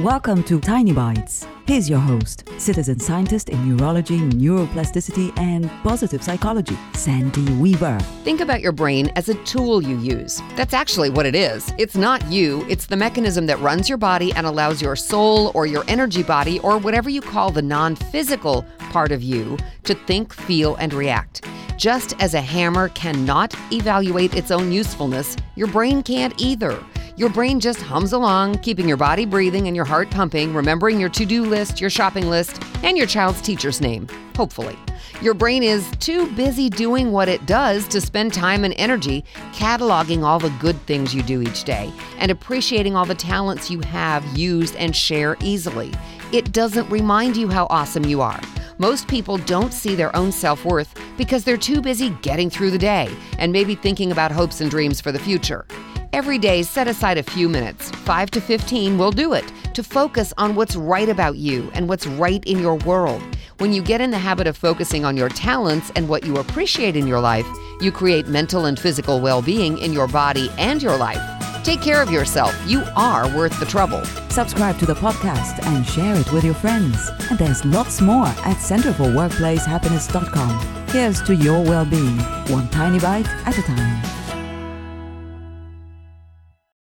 Welcome to Tiny Bites. Here's your host, citizen scientist in neurology, neuroplasticity, and positive psychology, Sandy Weaver. Think about your brain as a tool you use. That's actually what it is. It's not you, it's the mechanism that runs your body and allows your soul or your energy body or whatever you call the non physical part of you to think, feel, and react. Just as a hammer cannot evaluate its own usefulness, your brain can't either. Your brain just hums along, keeping your body breathing and your heart pumping, remembering your to do list, your shopping list, and your child's teacher's name, hopefully. Your brain is too busy doing what it does to spend time and energy cataloging all the good things you do each day and appreciating all the talents you have used and share easily. It doesn't remind you how awesome you are. Most people don't see their own self worth because they're too busy getting through the day and maybe thinking about hopes and dreams for the future. Every day, set aside a few minutes, 5 to 15 will do it, to focus on what's right about you and what's right in your world. When you get in the habit of focusing on your talents and what you appreciate in your life, you create mental and physical well being in your body and your life. Take care of yourself. You are worth the trouble. Subscribe to the podcast and share it with your friends. And there's lots more at centerforworkplacehappiness.com. Here's to your well being, one tiny bite at a time.